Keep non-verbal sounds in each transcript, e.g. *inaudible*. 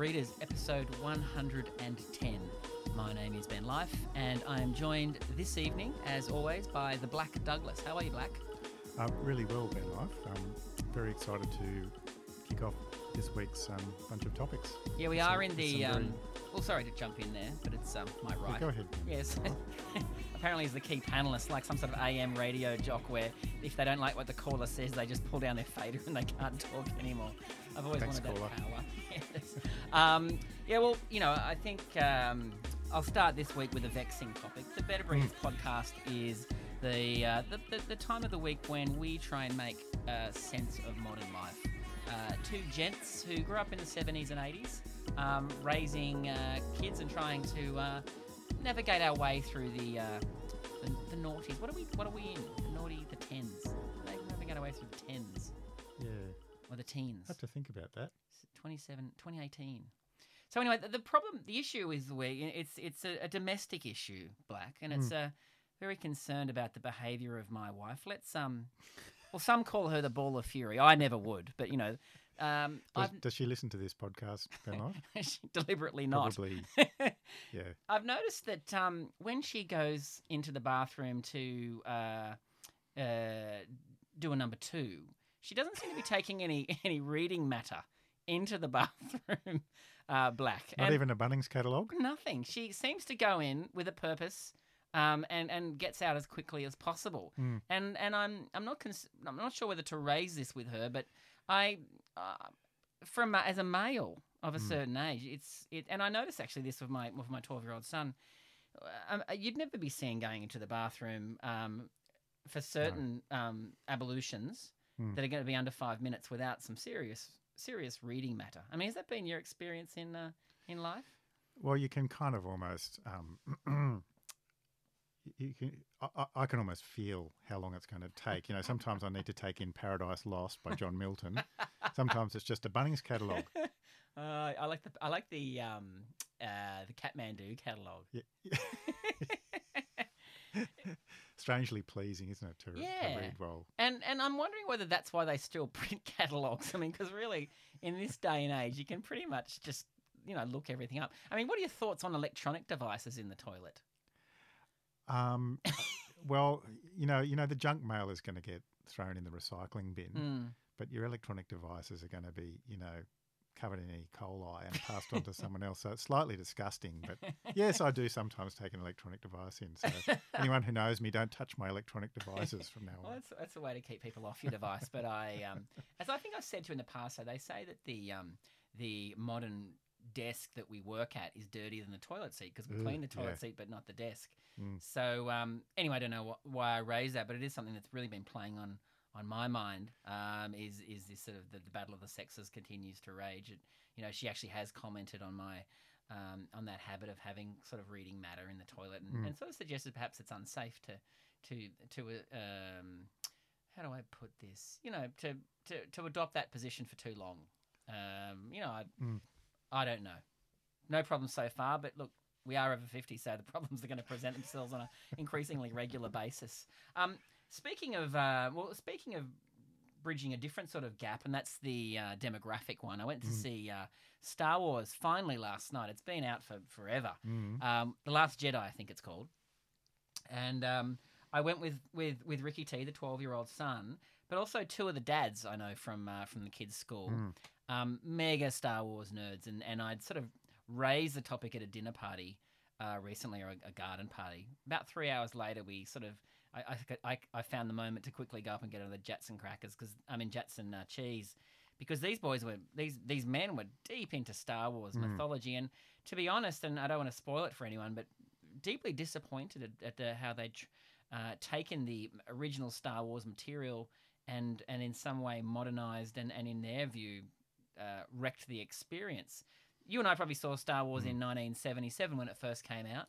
Readers, episode 110. My name is Ben Life, and I am joined this evening, as always, by the Black Douglas. How are you, Black? Uh, really well, Ben Life. I'm very excited to kick off this week's um, bunch of topics. Yeah, we Some- are in the. Um, very- well, sorry to jump in there, but it's um, my right. go ahead. Yes. *laughs* Apparently, he's the key panelist, like some sort of AM radio jock, where if they don't like what the caller says, they just pull down their fader and they can't *laughs* talk anymore. I've always Thanks, wanted that caller. power. *laughs* Um, yeah, well, you know, I think um, I'll start this week with a vexing topic. The Better Breeders Hmm. podcast is the, uh, the, the the time of the week when we try and make uh, sense of modern life. Uh, two gents who grew up in the 70s and 80s, um, raising uh, kids and trying to uh, navigate our way through the, uh, the the noughties. What are we? What are we in? The naughty, the tens. Navigate our way through the tens Yeah, or the teens. I have to think about that. 27, 2018. So anyway, the, the problem, the issue is we it's it's a, a domestic issue, Black, and it's a very concerned about the behaviour of my wife. Let's um, well, some call her the ball of fury. I never would, but you know, um, Does, does she listen to this podcast, Life? *laughs* deliberately not. Probably. *laughs* yeah. I've noticed that um, when she goes into the bathroom to uh, uh, do a number two, she doesn't seem to be taking any *laughs* any reading matter into the *laughs* bathroom. Uh, black, Not And even a Bunnings catalogue? nothing. She seems to go in with a purpose. Um, and, and gets out as quickly as possible, and and I'm I'm not cons- I'm not sure whether to raise this with her, but I uh, from as a male of a certain age, it's it, and I noticed actually this with my with my twelve year old son. Um, you'd never be seen going into the bathroom um, for certain um, ablutions that are going to be under five minutes without some serious serious reading matter. I mean, has that been your experience in uh, in life? Well, you can kind of almost. Um, *clears throat* you can, I, I- can almost feel how long it's going to take. You know, sometimes I need to take in Paradise Lost by John Milton. Sometimes it's just a Bunnings catalogue. *laughs* Uh, I like the I like the um, uh, the Kathmandu catalog. *laughs* *laughs* Strangely pleasing, isn't it, to, to Yeah. read well? And and I'm wondering whether that's why they still *laughs* print catalogs. I mean, because really, in this day and age, you can pretty much just you know look everything up. I mean, what are your thoughts on electronic devices in the toilet? Um, *laughs* well, you know, you know, the junk mail is going to get thrown in the recycling bin, Hmm. but your electronic devices are going to be, you know, covered in E. coli and passed on to someone else. So it's slightly disgusting. But yes, I do sometimes take an electronic device in. So anyone who knows me, don't touch my electronic devices from now *laughs* Well, on. that's that's a way to keep people off your device. But I, um, as I think I've said to you in the past, so they say that the um, the modern desk that we work at is dirtier than the toilet seat because we Ugh, clean the toilet yeah. seat but not the desk. So um, anyway, I don't know wh- why I raised that, but it is something that's really been playing on on my mind. Um, is is this sort of the, the battle of the sexes continues to rage? It, you know, she actually has commented on my. Um, on that habit of having sort of reading matter in the toilet, and, and sort of suggested perhaps it's unsafe to to to uh, um, how do I put this? You know, to to, to adopt that position for too long. Um, you know, I, I don't know. No problems so far, but look, we are over 50, so the *laughs* problems are going to present themselves on an increasingly regular basis. Um, speaking of, uh, well, speaking of bridging a different sort of gap, and that's the uh, demographic one. I went to see uh, Star Wars finally last night. It's been out for forever. Um, the Last Jedi, I think it's called and um, I went with, with, with Ricky T, the twelve year old son, but also two of the dads I know from uh, from the kids' school, um, mega Star Wars nerds, and, and I'd sort of raised the topic at a dinner party uh, recently or a, a garden party. About three hours later, we sort of I, I, I, found the moment to quickly go up and get another Jetson crackers because I mean Jetson uh, cheese. Because these boys were these these men were deep into Star Wars mythology, and to be honest, and I don't want to spoil it for anyone, but deeply disappointed at, at uh, how they'd uh, taken the original Star Wars material and and in some way modernized and, and in their view uh, wrecked the experience. You and I probably saw Star Wars in 1977 when it first came out.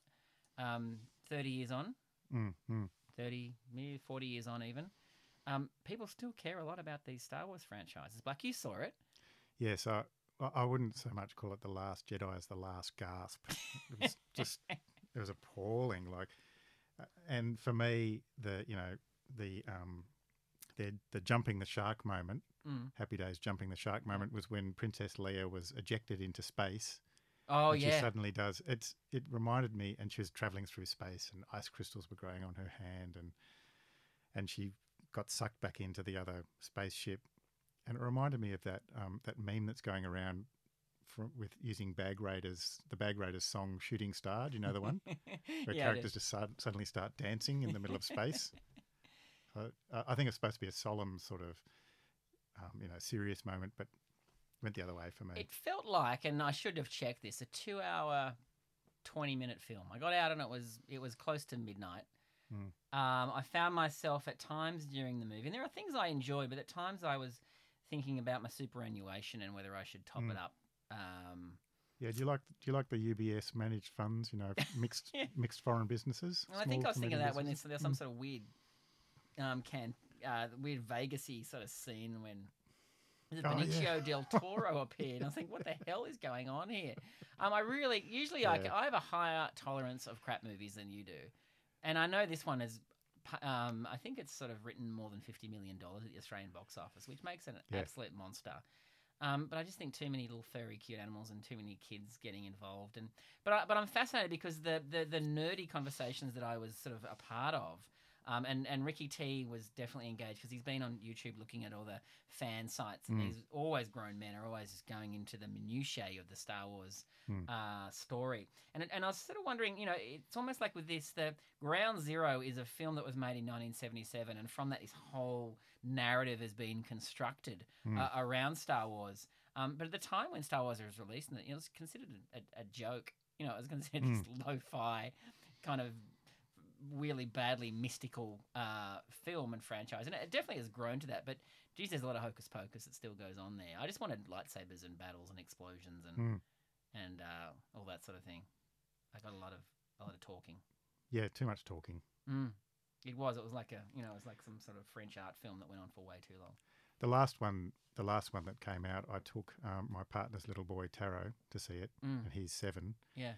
Um, 30 years on, Mm, mm. 30, maybe 40 years on even. Um, people still care a lot about these Star Wars franchises. Like you saw it. Yes, I, I wouldn't so much call it the Last Jedi as the Last Gasp. It was *laughs* just, it was appalling. Like, uh, and for me, the you know the um, the the the jumping the shark moment, Mm. Happy Days jumping the shark moment was when Princess Leia was ejected into space. Oh and yeah. She suddenly does. It's it reminded me, and she was traveling through space, and ice crystals were growing on her hand, and and she got sucked back into the other spaceship, and it reminded me of that um, that meme that's going around. From, with using Bag Raiders, the Bag Raiders song "Shooting Star," do you know the one? *laughs* Where yeah, characters just sud- suddenly start dancing in the middle of space. *laughs* Uh, I think it's supposed to be a solemn sort of, um, you know, serious moment, but went the other way for me. It felt like, and I should have checked this, a two-hour, twenty-minute film. I got out and it was it was close to midnight. Mm. Um, I found myself at times during the movie, and there are things I enjoy, but at times I was thinking about my superannuation and whether I should top Mm. it up. Um, yeah, do you like do you like the UBS managed funds? You know, *laughs* mixed Yeah. mixed foreign businesses. and I think I was thinking of that when there's, there's some Mm. sort of weird, um, can uh, weird Vegasy sort of scene when the Oh, yeah. Benicio del *laughs* Toro appeared. And I think, what the hell is going on here? Um, I really, usually, I, Yeah. I have a higher tolerance of crap movies than you do, and I know this one is. Um, I think it's sort of written more than fifty million dollars at the Australian box office, which makes it an Yeah. absolute monster. Um, but I just think too many little furry cute animals and too many kids getting involved. And but I, but I'm fascinated because the, the the nerdy conversations that I was sort of a part of. Um, and, and Ricky T was definitely engaged because he's been on YouTube looking at all the fan sites, and Mm. these always grown men are always just going into the minutiae of the Star Wars Mm. uh, story. And and I was sort of wondering, you know, it's almost like with this, the Ground Zero is a film that was made in 1977, and from that, this whole narrative has been constructed Mm. uh, around Star Wars. Um, but at the time when Star Wars was released, and it was considered a, a joke. You know, it was considered Mm. this *laughs* lo-fi kind of really badly mystical uh, film and franchise, and it definitely has grown to that. But geez, there's a lot of hocus pocus that still goes on there. I just wanted lightsabers and battles and explosions and Mm. and uh, all that sort of thing. I got a lot of a lot of talking. Yeah, too much talking. Mm. It was. It was like a you know, it was like some sort of French art film that went on for way too long. The last one, the last one that came out, I took um, my partner's little boy Taro to see it, Mm. and he's seven. Yeah.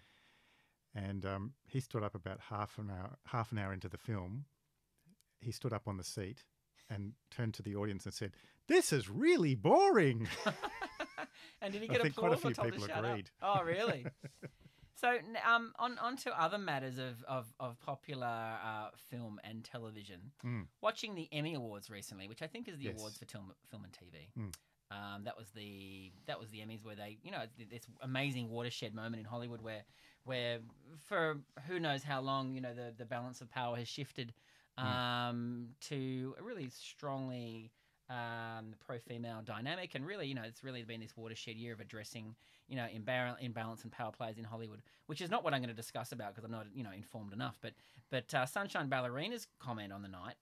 And um, he stood up about half an hour half an hour into the film. He stood up on the seat and turned to the audience and said, "This is really boring." *laughs* and did he I get think quite a applause few people agreed. up? Oh, *laughs* really? so, um, on on to other matters of of, of popular uh, film and television. Mm. Watching the Emmy Awards recently, which I think is the Yes. awards for film, film and TV. Mm. Um, that was the that was the Emmys where they, you know, this amazing watershed moment in Hollywood where where for who knows how long, you know, the the balance of power has shifted Mm. um, to a really strongly um, pro female dynamic, and really, you know, it's really been this watershed year of addressing, you know, imbar- imbalance and power plays in Hollywood, which is not what I'm going to discuss about because I'm not, you know, informed enough. But but uh, Sunshine Ballerina's comment on the night,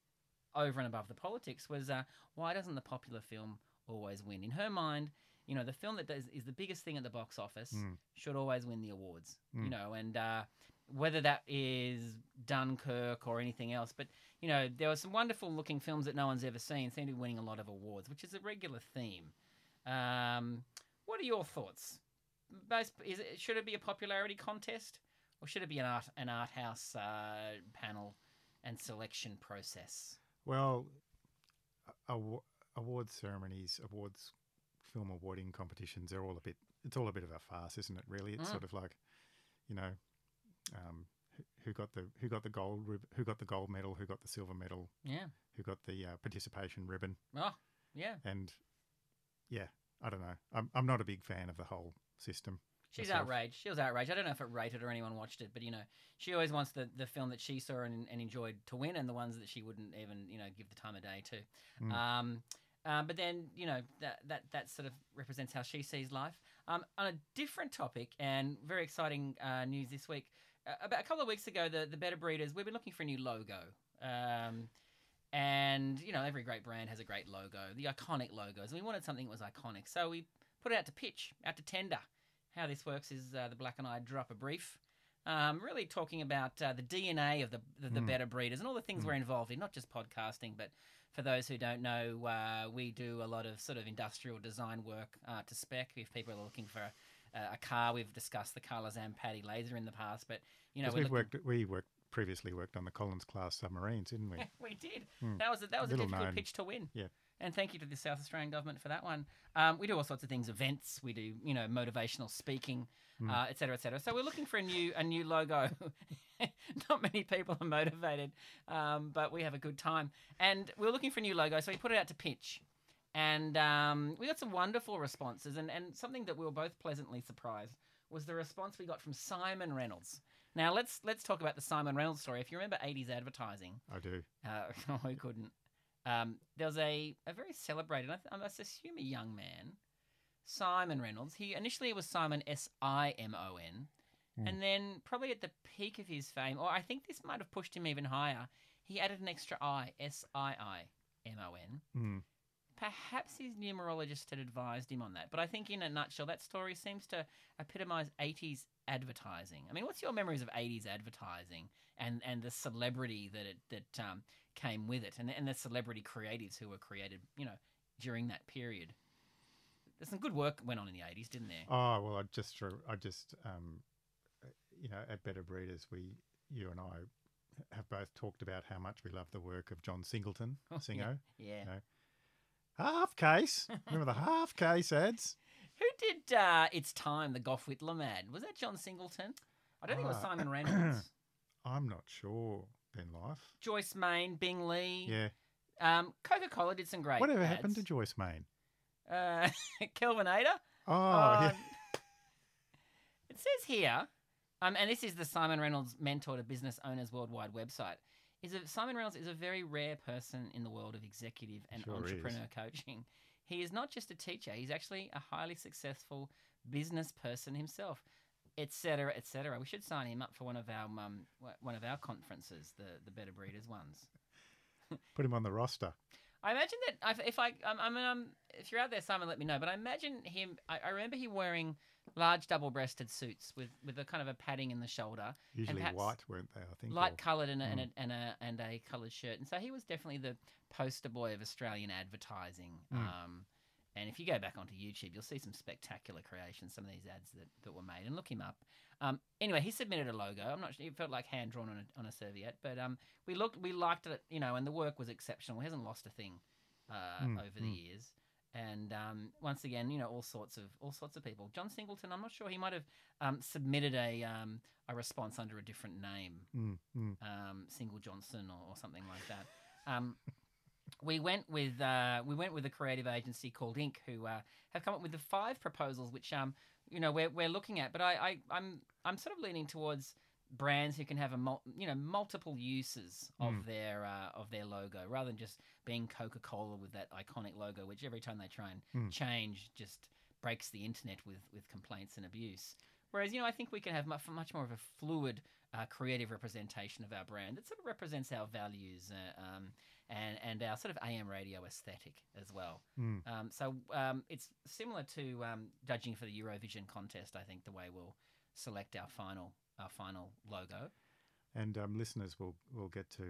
over and above the politics, was uh, why doesn't the popular film always win? In her mind, you know, the film that does, is the biggest thing at the box office Mm. should always win the awards. You Mm. know, and uh, whether that is Dunkirk or anything else, but you know, there were some wonderful looking films that no one's ever seen, seem to be winning a lot of awards, which is a regular theme. Um, what are your thoughts? Is it, should it be a popularity contest, or should it be an art an art house uh, panel and selection process? Well, a- awards ceremonies, awards film awarding competitions, they're all a bit. It's all a bit of a farce, isn't it? Really, it's Mm. sort of like, you know, um, who- got the who got the gold rib- who got the gold medal, who got the silver medal, Yeah. who got the uh, participation ribbon, Oh, yeah. and yeah, I don't know. I'm I'm not a big fan of the whole system. She's myself. outraged. She was outraged. I don't know if it rated or anyone watched it, but you know, she always wants the, the film that she saw and, and enjoyed to win, and the ones that she wouldn't even you know give the time of day to. Mm. Um, uh, but then you know that that that sort of represents how she sees life. Um, on a different topic and very exciting uh, news this week. Uh, about a couple of weeks ago, the the Better Breeders we've been looking for a new logo. Um, and you know every great brand has a great logo, the iconic logos. And we wanted something that was iconic, so we put it out to pitch, out to tender. How this works is uh, the Black and I drop a brief, um, really talking about uh, the DNA of the the, the Mm. Better Breeders and all the things Mm. we're involved in, not just podcasting, but for those who don't know, uh, we do a lot of sort of industrial design work uh, to spec. If people are looking for a, a car, we've discussed the Carla Zampatti laser in the past, but you know we've looking- worked we work previously worked on the Collins class submarines, didn't we? *laughs* we did. Hmm. That was a, that was a Little difficult known. pitch to win. Yeah. And thank you to the South Australian government for that one. Um, we do all sorts of things, events. We do, you know, motivational speaking, Hmm. uh, et cetera, et cetera. So we're looking for a new a new logo. *laughs* *laughs* Not many people are motivated, um, but we have a good time. And we we're looking for a new logo, so we put it out to pitch. And um, we got some wonderful responses. And, and something that we were both pleasantly surprised was the response we got from Simon Reynolds. Now let's let's talk about the Simon Reynolds story. If you remember 80s advertising, I do. uh, *laughs* who couldn't? Um, there was a, a very celebrated, I, th- I must assume a young man, Simon Reynolds. He initially was Simon S I M O N, Hmm. and then probably at the peak of his fame, or I think this might have pushed him even higher. He added an extra I, S I I M O N. Mm. Perhaps his numerologist had advised him on that, but I think in a nutshell, that story seems to epitomise 80s advertising. I mean, what's your memories of 80s advertising and, and the celebrity that it that um, came with it, and and the celebrity creatives who were created, you know, during that period? There's some good work went on in the 80s, didn't there? Oh well, I just I just um, you know at Better Breeders we you and I have both talked about how much we love the work of John Singleton, *laughs* Oh, Singo. Yeah. No. Half case. Remember the half case ads? *laughs* Who did uh, It's Time, the Gough Whitlam ad? Was that John Singleton? I don't think it was Ah. Simon Reynolds. *coughs* I'm not sure. Ben Life. Joyce Mayne, Bing Lee. Yeah. Um, Coca Cola did some great. Whatever happened to. Joyce Mayne? Uh, *laughs* Kelvinator. Oh, Um, yeah. It says here, um, and this is the Simon Reynolds Mentor to Business Owners Worldwide website. Is that Simon Reynolds is a very rare person in the world of executive and Sure is. entrepreneur coaching. He is not just a teacher; he's actually a highly successful business person himself, etc., etc. We should sign him up for one of our um, one of our conferences, the the Better Breeders ones. *laughs* Put him on the roster. I imagine that if- if I, um, I mean, um, if you're out there, Simon, let me know. But I imagine him. I, I remember him wearing large double-breasted suits with with a kind of a padding in the shoulder, Usually white, weren't they? I think. light or- coloured, and a, and, Mm. a, and a and a coloured shirt. And so he was definitely the poster boy of Australian advertising. Mm. Um, and if you go back onto YouTube, you'll see some spectacular creations, some of these ads that, that were made. And look him up. Um, anyway, he submitted a logo. I'm not sure it felt like hand drawn on a, on a serviette, but um, we looked, we liked it, you know, and the work was exceptional. He hasn't lost a thing uh, Mm, over the mm. years. And um, once again, you know, all sorts of all sorts of people. John Singleton, I'm not sure he might have um, submitted a um, a response under a different name Mm, mm. um, Single Johnson or, or something like that. Um, we went with uh, we went with a creative agency called Ink, who uh, have come up with the five proposals, which um you know we're, we're looking at. But I, I I'm I'm sort of leaning towards brands who can have a mul- you know multiple uses of Mm. their uh, of their logo rather than just being Coca Cola with that iconic logo, which every time they try and Mm. change just breaks the internet with with complaints and abuse. Whereas you know I think we can have much, much more of a fluid uh, creative representation of our brand that sort of represents our values uh, um, and and our sort of AM radio aesthetic as well. Mm. Um, so um, it's similar to um, judging for the Eurovision contest. I think the way we'll select our final our final logo. And um, listeners will will get to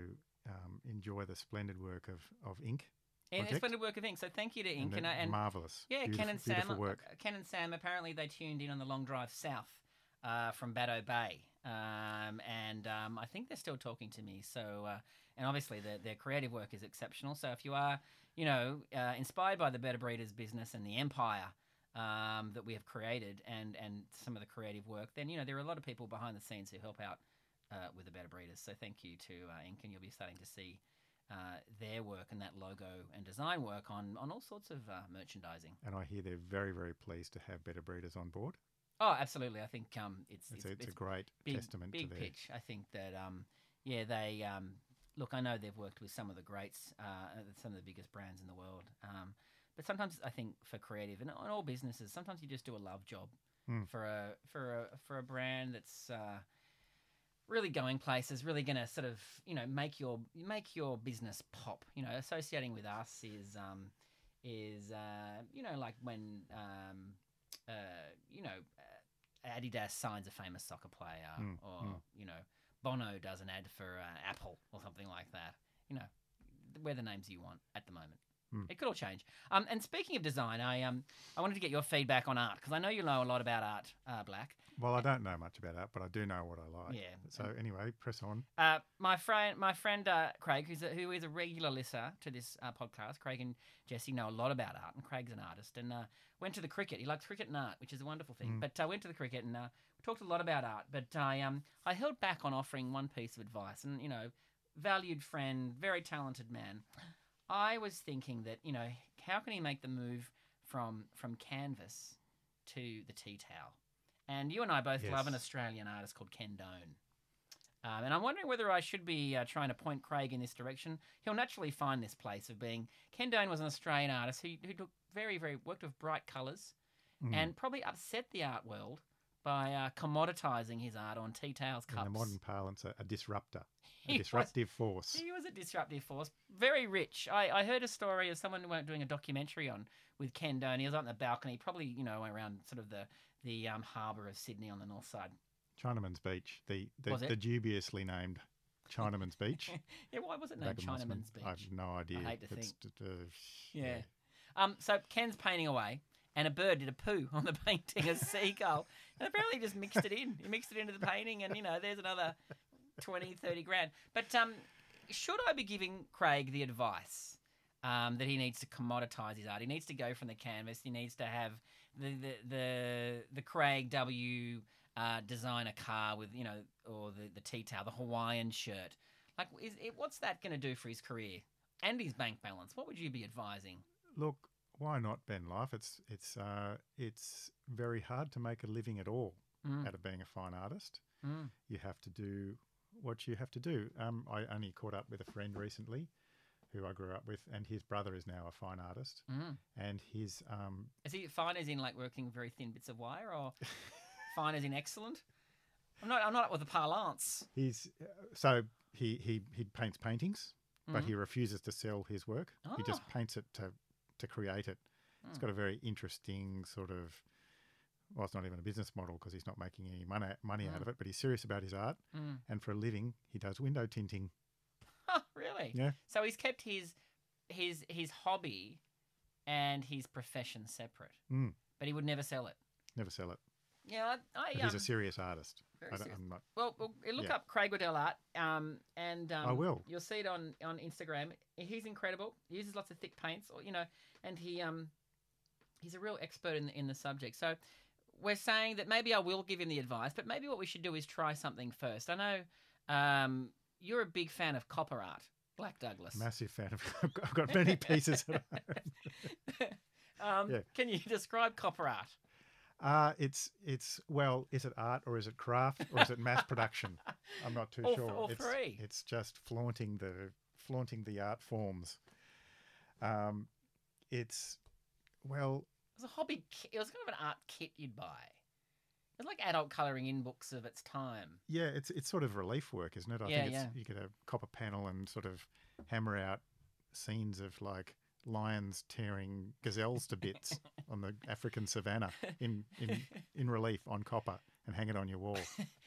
um, enjoy the splendid work of of Ink. And it's Project. splendid work of Ink. So thank you to Ink and, they're and marvelous. Yeah, Ken and Sam. work. uh, Ken and Sam. Apparently, they tuned in on the long drive south uh, from Baddo Bay, um, and um, I think they're still talking to me. So, uh, and obviously, their their creative work is exceptional. So, if you are, you know, uh, inspired by the Better Breeders business and the empire um, that we have created, and and some of the creative work, then you know there are a lot of people behind the scenes who help out uh, with the Better Breeders. So, thank you to uh, Ink, and you'll be starting to see. Uh, their work and that logo and design work on, on all sorts of uh, merchandising. And I hear they're very very pleased to have better breeders on board. Oh, absolutely. I think um, it's It's, it's, it's a great big, testament big to their pitch. I think that um, yeah, they um, look. I know they've worked with some of the greats, uh, some of the biggest brands in the world. Um, but sometimes I think for creative and on all businesses, sometimes you just do a love job Mm. for a for a for a brand that's. Uh, really going places really going to sort of you know make your make your business pop you know associating with us is um is uh you know like when um uh you know uh, adidas signs a famous soccer player Mm, or mm. you know bono does an ad for uh, apple or something like that you know we're the names you want at the moment Mm. It could all change. Um, and speaking of design, I um I wanted to get your feedback on art because I know you know a lot about art, uh, Black. Well, I don't know much about art, but I do know what I like. Yeah. So anyway, press on. Uh, my friend, my friend uh, Craig, who's a, who is a regular listener to this uh, podcast. Craig and Jesse know a lot about art, and Craig's an artist, and uh, went to the cricket. He likes cricket and art, which is a wonderful thing. Mm. But I uh, went to the cricket and uh, talked a lot about art. But I um I held back on offering one piece of advice, and you know, valued friend, very talented man. I was thinking that you know, how can he make the move from from canvas to the tea towel? And you and I both love an Australian artist called Ken Done. Um, and I'm wondering whether I should be uh, trying to point Craig in this direction. He'll naturally find this place of being. Ken Done was an Australian artist who, who took very, very, worked with bright colours Mm. and probably upset the art world by uh, commoditizing his art on tea towels in the modern parlance, a, a disruptor, a *laughs* was- disruptive force. He was a disruptive force, very rich. I, I heard a story of someone who went doing a documentary on with Ken Done. He was on the balcony, probably you know around sort of the the um, harbour of Sydney on the north side. Chinaman's Beach, the the, Was the dubiously named Chinaman's Beach. *laughs* Yeah, why was it named back of Mosman. Chinaman's Beach? I have no idea. hate to It's think. d- Yeah. Um, so Ken's painting away, and a bird did a poo on the *laughs* painting, a seagull, and apparently he just mixed it in. He mixed it into the painting, and you know, there's another 20, 30 grand. But um, should I be giving Craig the advice um, that he needs to commoditize his art? He needs to go from the canvas. He needs to have the the the, the Craig W. Uh, car with you know, or the the tea towel, the Hawaiian shirt. Like, is it, what's that going to do for his career and his bank balance? What would you be advising? Look, why not Ben Life? It's it's uh, it's very hard to make a living at all Mm. out of being a fine artist. Mm. You have to do what you have to do. Um, I only caught up with a friend recently, who I grew up with, and his brother is now a fine artist, Mm. and his um, Is he fine as in like working very thin bits of wire, or *laughs* fine as in excellent? I'm not. I'm not up with the parlance. he's uh, so he he he paints paintings, but Mhm. he refuses to sell his work. He just Oh. paints it to to create it. it's got a very interesting sort of. Well, it's not even a business model because he's not making any money money out Mm. of it, but he's serious about his art, Mm. and for a living, he does window tinting. Really? Yeah. So he's kept his his his hobby and his profession separate, Mm. but he would never sell it. Never sell it. Yeah, I, I um, he's a serious artist. very serious. Not. Well, well look Yeah. up Craig Waddell art, um, and um, I will. You'll see it on on Instagram. He's incredible. He uses lots of thick paints, or you know, and he um, he's a real expert in the, in the subject. So we're saying that maybe I will give him the advice, but maybe what we should do is try something first. I know um, you're a big fan of copper art, Black Douglas. Massive fan of. *laughs* I've got- many pieces. *laughs* um, Yeah. Can you describe copper art? Uh, it's it's well, is it art or is it craft or is it mass *laughs* production? I'm not too All sure. all it's, three. It's just flaunting the flaunting the art forms. Um, it's well, It was a hobby. Ki- it was kind of an art kit you'd buy. It was like adult colouring in books of its time. yeah, it's it's sort of relief work, isn't it? I Yeah, think it's yeah. you get a copper panel and sort of hammer out scenes of like lions tearing gazelles to bits *laughs* on the African savannah in, in in relief on copper and hang it on your wall.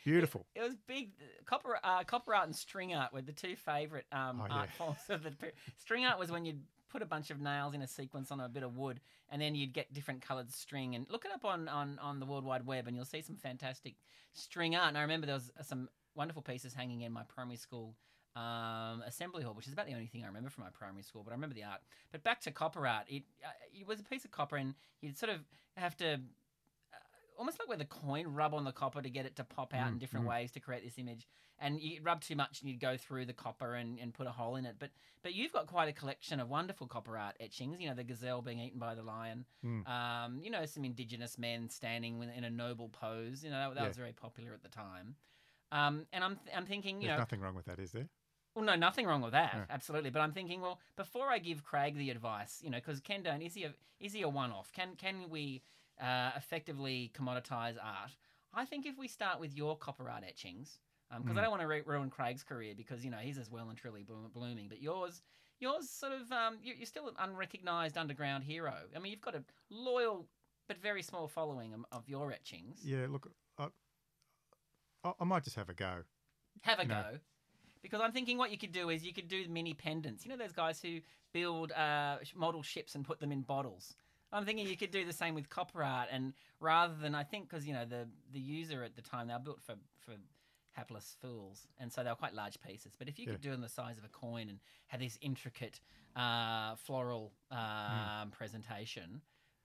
Beautiful. *laughs* It was big. Copper, uh, copper art and string art were the two favourite um, Oh, art yeah. forms of the. String art was when you'd put a bunch of nails in a sequence on a bit of wood, and then you'd get different coloured string. And look it up on, on, on the World Wide Web, and you'll see some fantastic string art. And I remember there was uh, some wonderful pieces hanging in my primary school um, assembly hall, which is about the only thing I remember from my primary school. But I remember the art. But back to copper art, it uh, it was a piece of copper, and you'd sort of have to almost like with a coin, rub on the copper to get it to pop out in Mm, different mm. ways to create this image. And you rub too much and you'd go through the copper and, and put a hole in it. But but you've got quite a collection of wonderful copper art etchings. You know, the gazelle being eaten by the lion. Mm. Um, you know, some indigenous men standing in a noble pose. You know, that, that Yeah. was very popular at the time. Um, and I'm I'm thinking, you There's know, nothing wrong with that, is there? well, no, nothing wrong with that, Yeah. absolutely. But I'm thinking, well, before I give Craig the advice, you know, because Ken Done is he a is he a one off? Can can we uh, effectively commoditize art? I think if we start with your copper art etchings, because I Mm. don't want to re- ruin Craig's career because you know he's as well and truly bloom- blooming, but yours. Yours sort of, um, you- you're still an unrecognized underground hero. I mean, you've got a loyal but very small following of, of your etchings. Yeah, look, I, I, I might just have a go. Have a No. go. Because I'm thinking what you could do is you could do mini pendants. You know those guys who build uh, model ships and put them in bottles. I'm thinking you could do the same with copper art, and rather than I think because you know the the user at the time they were built for for hapless fools, and so they were quite large pieces. But if you could do them the size of a coin and have this intricate uh, floral um, presentation,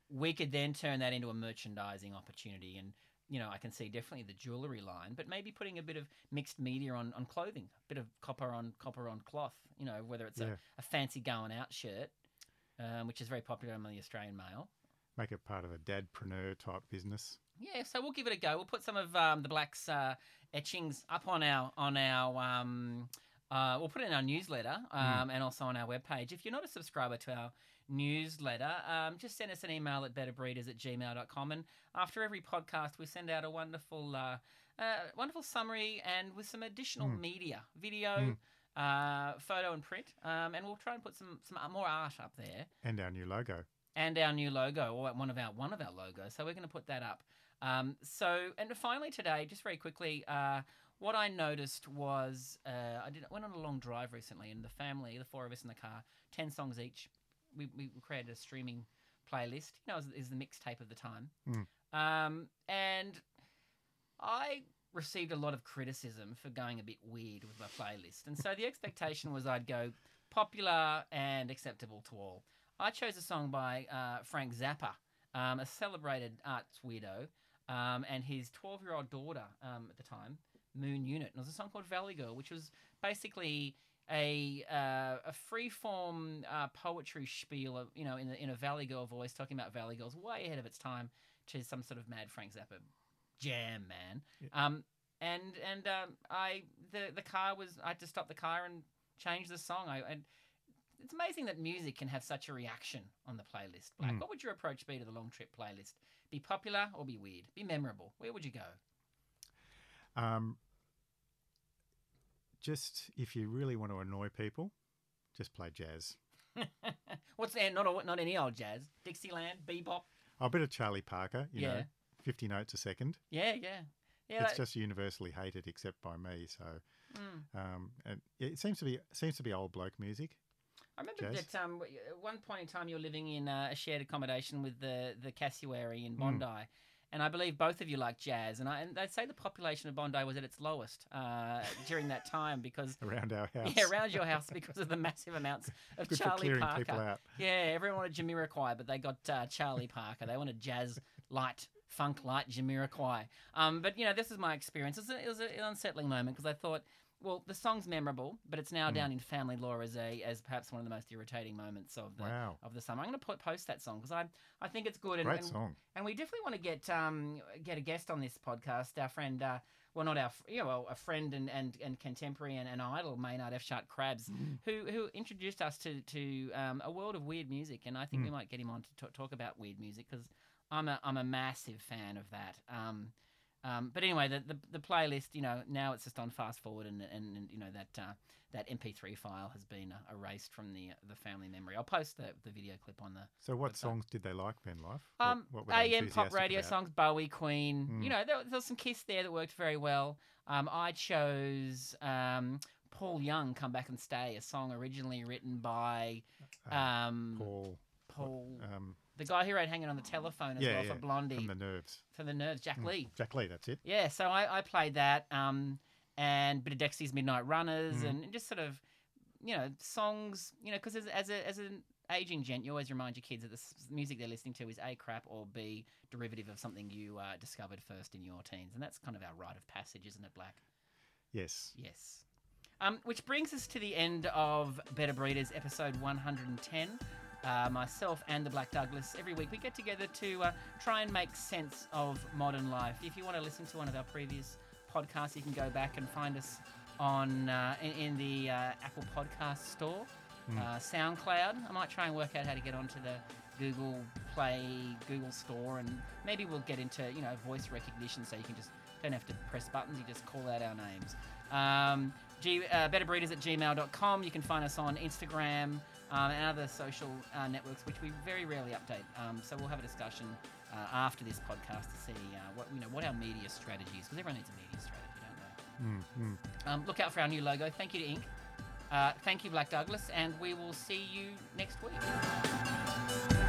we could then turn that into a merchandising opportunity. And you know, I can see definitely the jewelry line, but maybe putting a bit of mixed media on, on clothing, a bit of copper on copper on cloth. You know, whether it's Yeah. a, a fancy going out shirt, um, which is very popular among the Australian male. Make it part of a dadpreneur type business. Yeah, so we'll give it a go. We'll put some of um, the blacks uh, etchings up on our on our. Um, uh, we'll put it in our newsletter um, and also on our webpage. If you're not a subscriber to our newsletter, um, just send us an email at betterbreeders at gmail.com. And after every podcast, we send out a wonderful, uh, uh, wonderful summary and with some additional media, video, uh, photo, and print. Um, and we'll try and put some, some more art up there And our new logo. and our new logo, or one of our one of our logos. So we're going to put that up. Um, so and finally today, just very quickly, uh, what I noticed was uh, I did went on a long drive recently, and the family, the four of us in the car, ten songs each. We we created a streaming playlist. You know, is, is the mixtape of the time. Um, and I received a lot of criticism for going a bit weird with my playlist. And so the expectation was I'd go popular and acceptable to all. I chose a song by uh, Frank Zappa, um, a celebrated arts weirdo, um, and his 12 year old daughter um, at the time, Moon Unit. And it was a song called Valley Girl, which was basically a uh, a freeform uh, poetry spiel, of, you know, in a, in a Valley Girl voice, talking about Valley Girls, way ahead of its time, to some sort of mad Frank Zappa jam, man. Um, and and um, I the the car was I had to stop the car and change the song. I and it's amazing that music can have such a reaction on the playlist. Black, what would your approach be to the long trip playlist? Be popular or be weird? Be memorable. Where would you go? Um, just if you really want to annoy people, just play jazz. *laughs* What's there? Not not any old jazz. Dixieland, bebop. Oh, a bit of Charlie Parker, you know, Yeah. 50 notes a second. Yeah, yeah, yeah. it's that- just universally hated except by me. So, Mm. um, and it seems to be seems to be old bloke music. I remember Jazz? that um, at one point in time you were living in uh, a shared accommodation with the the cassowary in Bondi, and I believe both of you like jazz. And I and they'd say the population of Bondi was at its lowest uh, during that time because *laughs* around our house. yeah, around your house because of the massive amounts *laughs* of Good Charlie Parker. Yeah, everyone wanted Jimmy Jamiroquai, but they got uh, Charlie Parker. They wanted jazz light, funk light Jamiroquai. Um, but you know, this is my experience. It was, a, it was an unsettling moment because I thought, well, the song's memorable, but it's now down in family lore as a as perhaps one of the most irritating moments of the Wow. of the summer. I'm going to put post that song because I I think it's good. And, Great and, song. and we definitely want to get um get a guest on this podcast. Our friend, uh, well, not our, you know, well, a friend and and, and contemporary and, and idol, Maynard F. Sharp Crabbs, who who introduced us to to um, a world of weird music, and I think we might get him on to talk, talk about weird music because I'm a I'm a massive fan of that. Um, um, but anyway, the, the the playlist, you know, now it's just on fast forward, and and, and you know that uh, that MP3 file has been uh, erased from the the family memory. I'll post the, the video clip on the So, what website. songs did they like, Ben Life? um, what, what AM pop radio about? songs, Bowie, Queen. Mm. You know, there, there was some Kiss there that worked very well. Um, I chose um, Paul Young, "Come Back and Stay," a song originally written by Uh, um, Paul, Paul, um, the guy who wrote "Hanging on the Telephone" as yeah, well yeah, for Blondie, from the Nerves. for the Nerves, Jack Lee. Jack Lee, that's it. Yeah, so I, I played that, um, and a bit of Dexy's Midnight Runners, Mm. and just sort of, you know, songs. You know, because as, as a as an aging gent, you always remind your kids that the s- music they're listening to is a crap or b derivative of something you uh, discovered first in your teens, and that's kind of our rite of passage, isn't it, Black? Yes. Yes. Um, which brings us to the end of Better Breeders, episode 110. Uh, myself and the Black Douglas. Every week we get together to uh, try and make sense of modern life. If you want to listen to one of our previous podcasts, you can go back and find us on uh, in, in the uh, Apple Podcast Store, uh, SoundCloud. I might try and work out how to get onto the Google Play, Google Store, and maybe we'll get into you know voice recognition, so you can just don't have to press buttons. You just call out our names. Um, G, uh, betterbreeders at gmail.com. You can find us on Instagram um, and other social uh, networks, which we very rarely update. Um, so we'll have a discussion uh, after this podcast to see uh, what you know what our media strategy is, because everyone needs a media strategy, don't they? Mm, mm. Um, look out for our new logo. Thank you to Ink. Uh, thank you, Black Douglas, and we will see you next week.